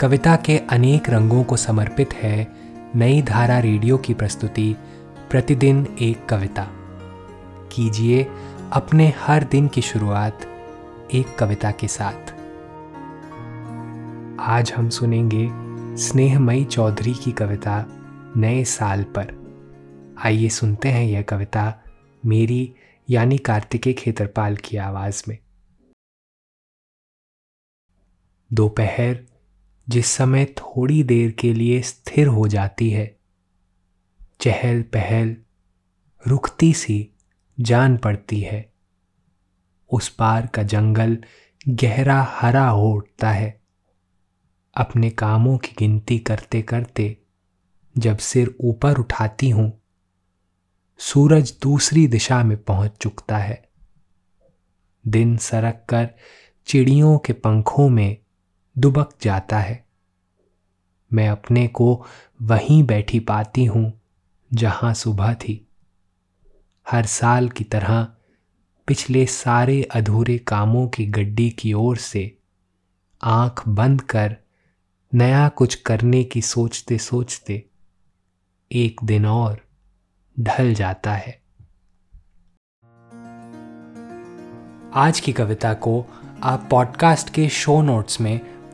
कविता के अनेक रंगों को समर्पित है नई धारा रेडियो की प्रस्तुति, प्रतिदिन एक कविता। कीजिए अपने हर दिन की शुरुआत एक कविता के साथ। आज हम सुनेंगे स्नेहमयी चौधरी की कविता नए साल पर। आइए सुनते हैं यह कविता मेरी, यानी कार्तिकेय खेतरपाल की आवाज़ में। दोपहर जिस समय थोड़ी देर के लिए स्थिर हो जाती है। चहल पहल रुकती सी जान पड़ती है। उस पार का जंगल गहरा हरा हो उठता है। अपने कामों की गिनती करते करते जब सिर ऊपर उठाती हूँ, सूरज दूसरी दिशा में पहुँच चुकता है। दिन सरक कर चिड़ियों के पंखों में दुबक जाता है। मैं अपने को वहीं बैठी पाती हूँ, जहाँ सुबह थी। हर साल की तरह पिछले सारे अधूरे कामों की गड्डी की ओर से आँख बंद कर नया कुछ करने की सोचते सोचते एक दिन और ढल जाता है। आज की कविता को आप पॉडकास्ट के शो नोट्स में